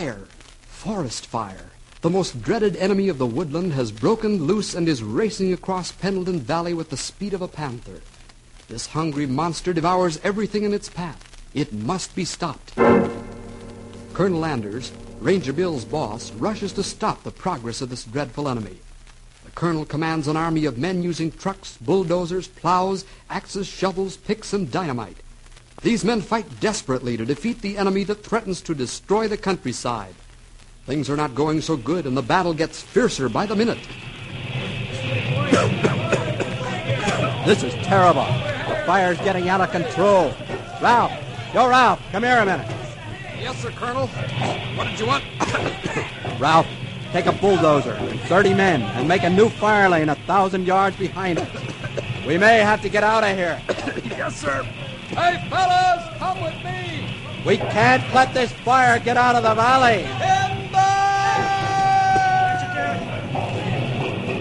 Fire, forest fire, the most dreaded enemy of the woodland, has broken loose and is racing across Pendleton Valley with the speed of a panther. This hungry monster devours everything in its path. It must be stopped. Colonel Anders, Ranger Bill's boss, rushes to stop the progress of this dreadful enemy. The colonel commands an army of men using trucks, bulldozers, plows, axes, shovels, picks, and dynamite. These men fight desperately to defeat the enemy that threatens to destroy the countryside. Things are not going so good, and the battle gets fiercer by the minute. This is terrible. The fire's getting out of control. Ralph, yo, Ralph, come here a minute. Yes, sir, Colonel. What did you want? Ralph, take a bulldozer and 30 men and make a new fire lane a thousand yards behind us. We may have to get out of here. yes, sir. Hey, fellas, come with me. We can't let this fire get out of the valley.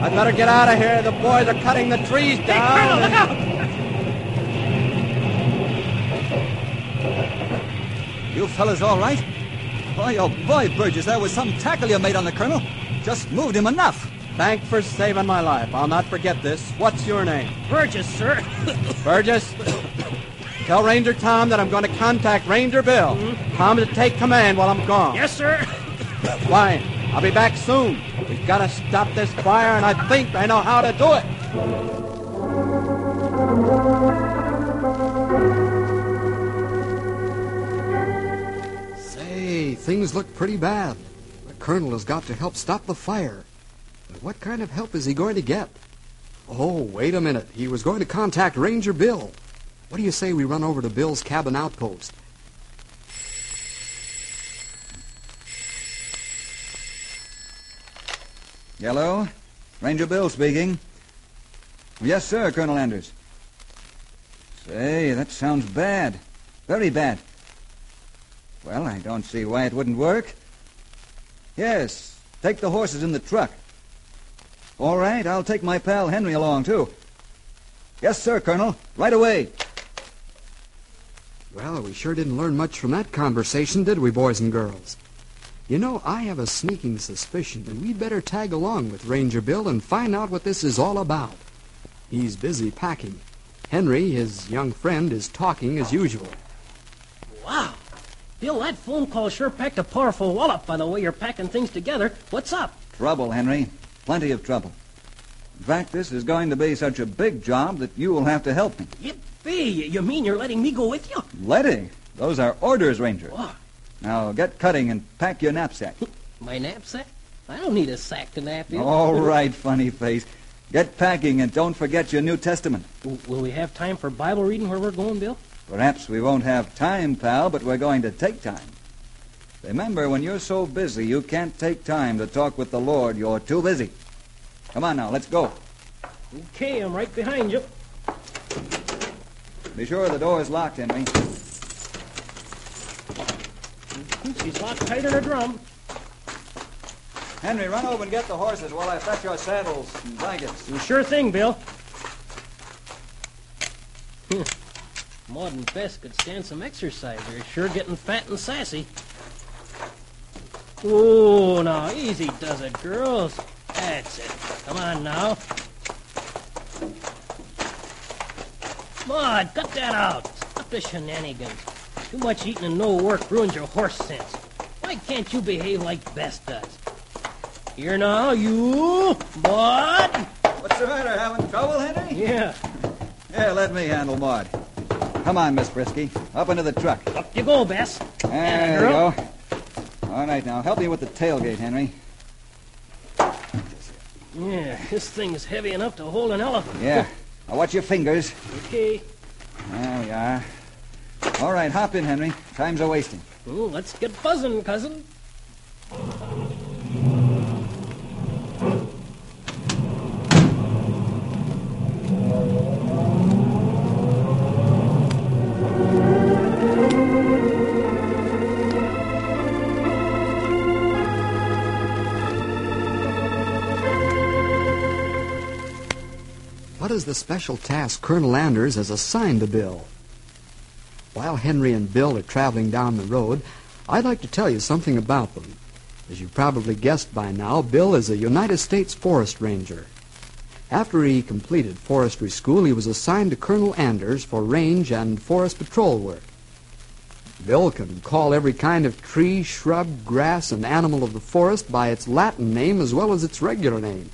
I'd better get out of here. The boys are cutting the trees down. look out! You fellas all right? Boy, oh boy, Burgess, that was some tackle you made on the colonel. Just moved him enough. Thanks for saving my life. I'll not forget this. What's your name? Burgess, sir. Burgess. Tell Ranger Tom that I'm going to contact Ranger Bill. Mm-hmm. Tom to take command while I'm gone. yes, sir. Fine. I'll be back soon. We've got to stop this fire, and I think I know how to do it. Say, things look pretty bad. The colonel has got to help stop the fire. But what kind of help is he going to get? Oh, wait a minute. He was going to contact Ranger Bill. What do you say we run over to Bill's cabin outpost? Yellow? Ranger Bill speaking. Yes, sir, Colonel Anders. Say, that sounds bad. Very bad. Well, I don't see why it wouldn't work. Yes, take the horses in the truck. All right, I'll take my pal Henry along, too. Yes, sir, Colonel. Right away. Well, we sure didn't learn much from that conversation, did we, boys and girls? You know, I have a sneaking suspicion that we'd better tag along with Ranger Bill and find out what this is all about. He's busy packing. Henry, his young friend, is talking as usual. Wow. Bill, that phone call sure packed a powerful wallop by the way you're packing things together. What's up? Trouble, Henry. Plenty of trouble. In fact, this is going to be such a big job that you will have to help me. Yippee! You mean you're letting me go with you? Letting? Those are orders, Ranger. What? Now get cutting and pack your knapsack. My knapsack? I don't need a sack to nap in. All right, funny face. Get packing and don't forget your New Testament. W- Will we have time for Bible reading where we're going, Bill? Perhaps we won't have time, pal, but we're going to take time. Remember, when you're so busy you can't take time to talk with the Lord, you're too busy. Come on now, let's go. Okay, I'm right behind you. Be sure the door is locked, Henry. She's locked tight in her drum. Henry, run over and get the horses while I fetch your saddles and blankets. Sure thing, Bill. Hmm. Maud and Bess could stand some exercise. They're sure getting fat and sassy. Oh, now easy does it, girls. That's it. Come on now. Maud, cut that out. Stop the shenanigans. Too much eating and no work ruins your horse sense. Why can't you behave like Bess does? Here now, you, Maud. What's the matter? Having trouble, Henry? Yeah, Here, let me handle Maud. Come on, Miss Frisky. Up into the truck. up you go, Bess. There Atta you girl. go. All right, now help me with the tailgate, Henry. Yeah, this thing is heavy enough to hold an elephant. Yeah. Now watch your fingers. Okay. There we are. All right, hop in, Henry. Time's a wasting. Ooh, let's get buzzing, cousin. What is the special task Colonel Anders has assigned to Bill? Henry and Bill are traveling down the road, I'd like to tell you something about them. As you probably guessed by now, Bill is a United States Forest Ranger. After he completed forestry school, he was assigned to Colonel Anders for range and forest patrol work. Bill can call every kind of tree, shrub, grass, and animal of the forest by its Latin name as well as its regular name.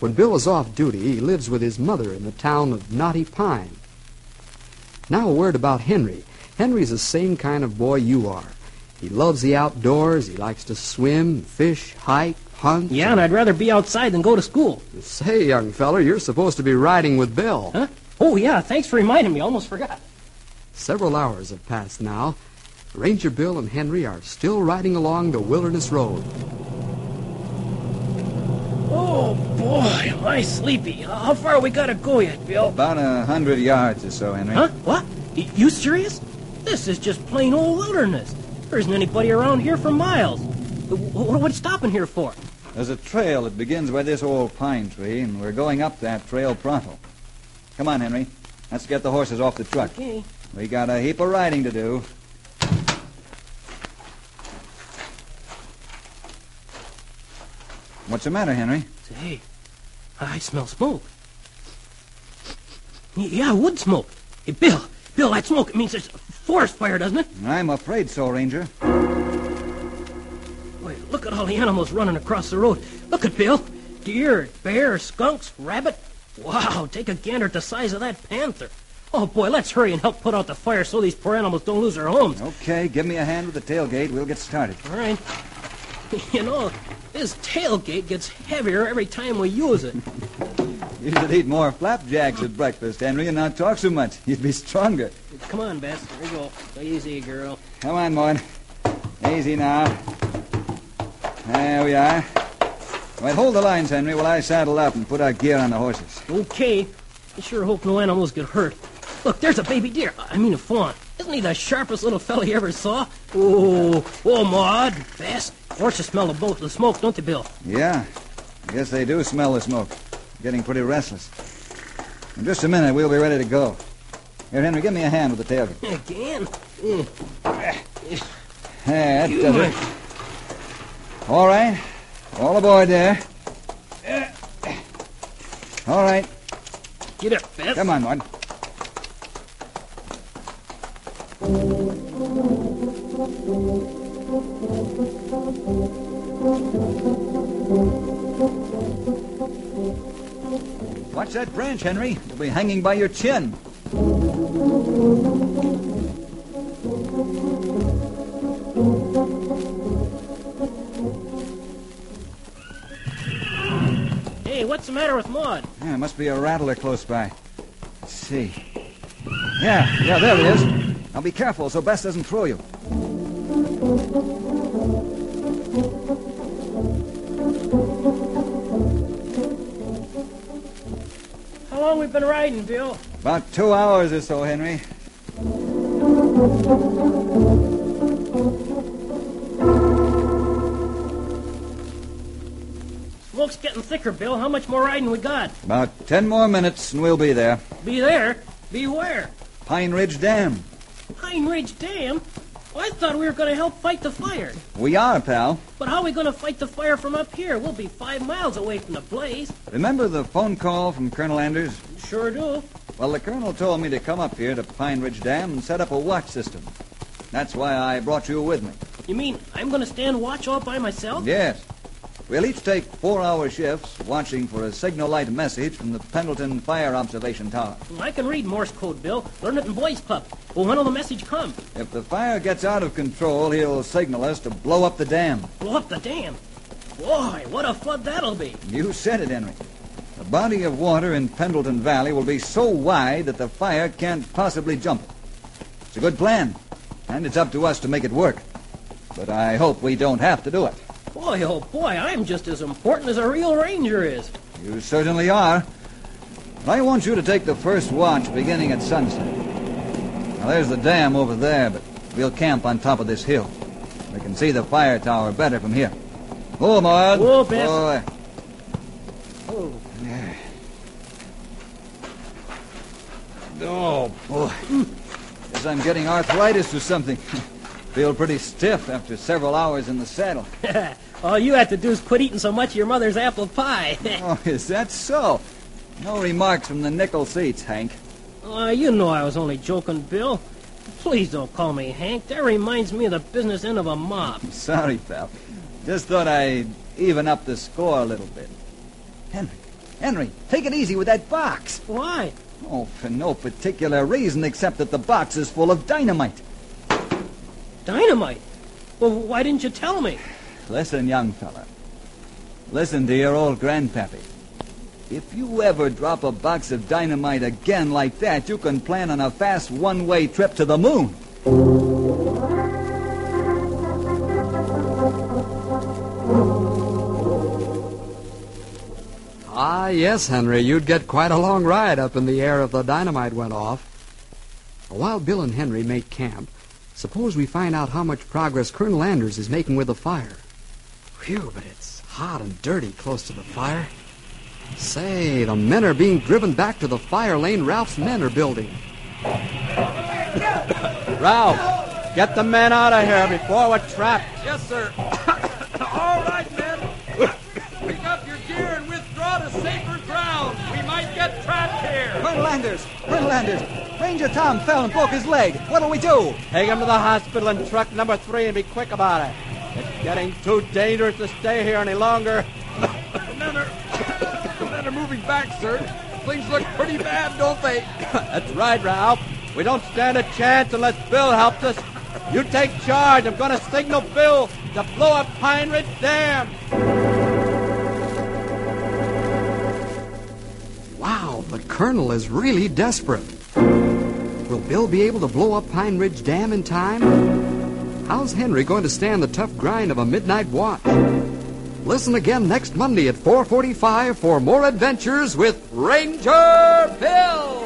When Bill is off duty, he lives with his mother in the town of Knotty Pine. Now a word about Henry. Henry's the same kind of boy you are. He loves the outdoors. He likes to swim, fish, hike, hunt. Yeah, and I'd rather be outside than go to school. Say, young feller, you're supposed to be riding with Bill. Huh? Oh, yeah, thanks for reminding me. Almost forgot. Several hours have passed now. Ranger Bill and Henry are still riding along the wilderness road. Oh, boy, am sleepy. How far we gotta go yet, Bill? About a hundred yards or so, Henry. Huh? What? Y- You serious? This is just plain old wilderness. There isn't anybody around here for miles. W- w- What's stopping here for? There's a trail that begins by this old pine tree, and we're going up that trail pronto. Come on, Henry. Let's get the horses off the truck. Okay. We got a heap of riding to do. What's the matter, Henry? Say, I smell smoke. Yeah, wood smoke. Hey, Bill, Bill, that smoke it means there's a forest fire, doesn't it? I'm afraid so, Ranger. Wait, look at all the animals running across the road. Look at Bill. Deer, bear, skunks, rabbit. Wow, take a gander at the size of that panther. Oh, boy, let's hurry and help put out the fire so these poor animals don't lose their homes. Okay, give me a hand with the tailgate. We'll get started. All right. You know, this tailgate gets heavier every time we use it. You should eat more flapjacks at breakfast, Henry, and not talk so much. You'd be stronger. Come on, Bess. Here we go. Easy, girl. Come on, Maud. Easy now. There we are. Right, hold the lines, Henry, while I saddle up and put our gear on the horses. Okay. I sure hope no animals get hurt. Look, there's a baby deer. I mean a fawn. Isn't he the sharpest little fella you ever saw? Oh, oh, Maud, Bess. Horses smell the, both the smoke, don't they, Bill? Yeah, I guess they do smell the smoke. Getting pretty restless. In just a minute, we'll be ready to go. Here, Henry, give me a hand with the tailgate. Again? Mm. There, that does it. All right. All aboard there. All right. Get up, Bess. Come on, Maud. Watch that branch, Henry. It'll be hanging by your chin. Hey, what's the matter with Maud? Yeah, must be a rattler close by. Let's see. Yeah, yeah, there he is. Now be careful so Bess doesn't throw you. How long we been riding, Bill? About two hours or so, Henry. Smoke's getting thicker, Bill. How much more riding we got? About ten more minutes and we'll be there. Be there. Be where? Pine Ridge Dam. Pine Ridge Dam? I thought we were going to help fight the fire. We are, pal. But how are we going to fight the fire from up here? We'll be five miles away from the blaze. Remember the phone call from Colonel Anders? Sure do. Well, the colonel told me to come up here to Pine Ridge Dam and set up a watch system. That's why I brought you with me. You mean I'm going to stand watch all by myself? Yes. We'll each take four-hour shifts watching for a signal light message from the Pendleton Fire Observation Tower. I can read Morse code, Bill. Learn it in Boys Club. Well, when will the message come? If the fire gets out of control, he'll signal us to blow up the dam. Blow up the dam. Boy, what a flood that'll be. You said it, Henry. The body of water in Pendleton Valley will be so wide that the fire can't possibly jump. It. It's a good plan, and it's up to us to make it work. But I hope we don't have to do it. Boy, oh boy, I'm just as important as a real ranger is. You certainly are. I want you to take the first watch beginning at sunset. Now, there's the dam over there, but we'll camp on top of this hill. We can see the fire tower better from here. Oh, Maud. Whoa, Bess. Boy. Oh, Oh, boy. Guess I'm getting arthritis or something. Feel pretty stiff after several hours in the saddle. all you have to do is quit eating so much of your mother's apple pie. Oh, is that so? No remarks from the nickel seats, Hank. Uh, you know I was only joking, Bill. Please don't call me Hank. That reminds me of the business end of a mob. Sorry, pal. Just thought I'd even up the score a little bit. Henry, Henry, take it easy with that box. Why? Oh, for no particular reason except that the box is full of dynamite. Dynamite? Well, why didn't you tell me? Listen, young fella. Listen to your old grandpappy. If you ever drop a box of dynamite again like that, you can plan on a fast one-way trip to the moon. Ah, yes, Henry, you'd get quite a long ride up in the air if the dynamite went off. While Bill and Henry make camp, suppose we find out how much progress Colonel Anders is making with the fire. Phew, but it's hot and dirty close to the fire. Say, the men are being driven back to the fire lane Ralph's men are building. Ralph, get the men out of here before we're trapped. Yes, sir. Trapped here. Colonel Anders! Ranger Tom fell and broke his leg. What'll we do? Take him to the hospital in truck number three and be quick about it. It's getting too dangerous to stay here any longer. The men are, the men are moving back, sir. Things look pretty bad, don't they? That's right, Ralph. We don't stand a chance unless Bill helps us. You take charge. I'm going to signal Bill to blow up Pine Ridge Dam. Colonel is really desperate. Will Bill be able to blow up Pine Ridge Dam in time? How's Henry going to stand the tough grind of a midnight watch? Listen again next Monday at 4:45 for more adventures with Ranger Bill.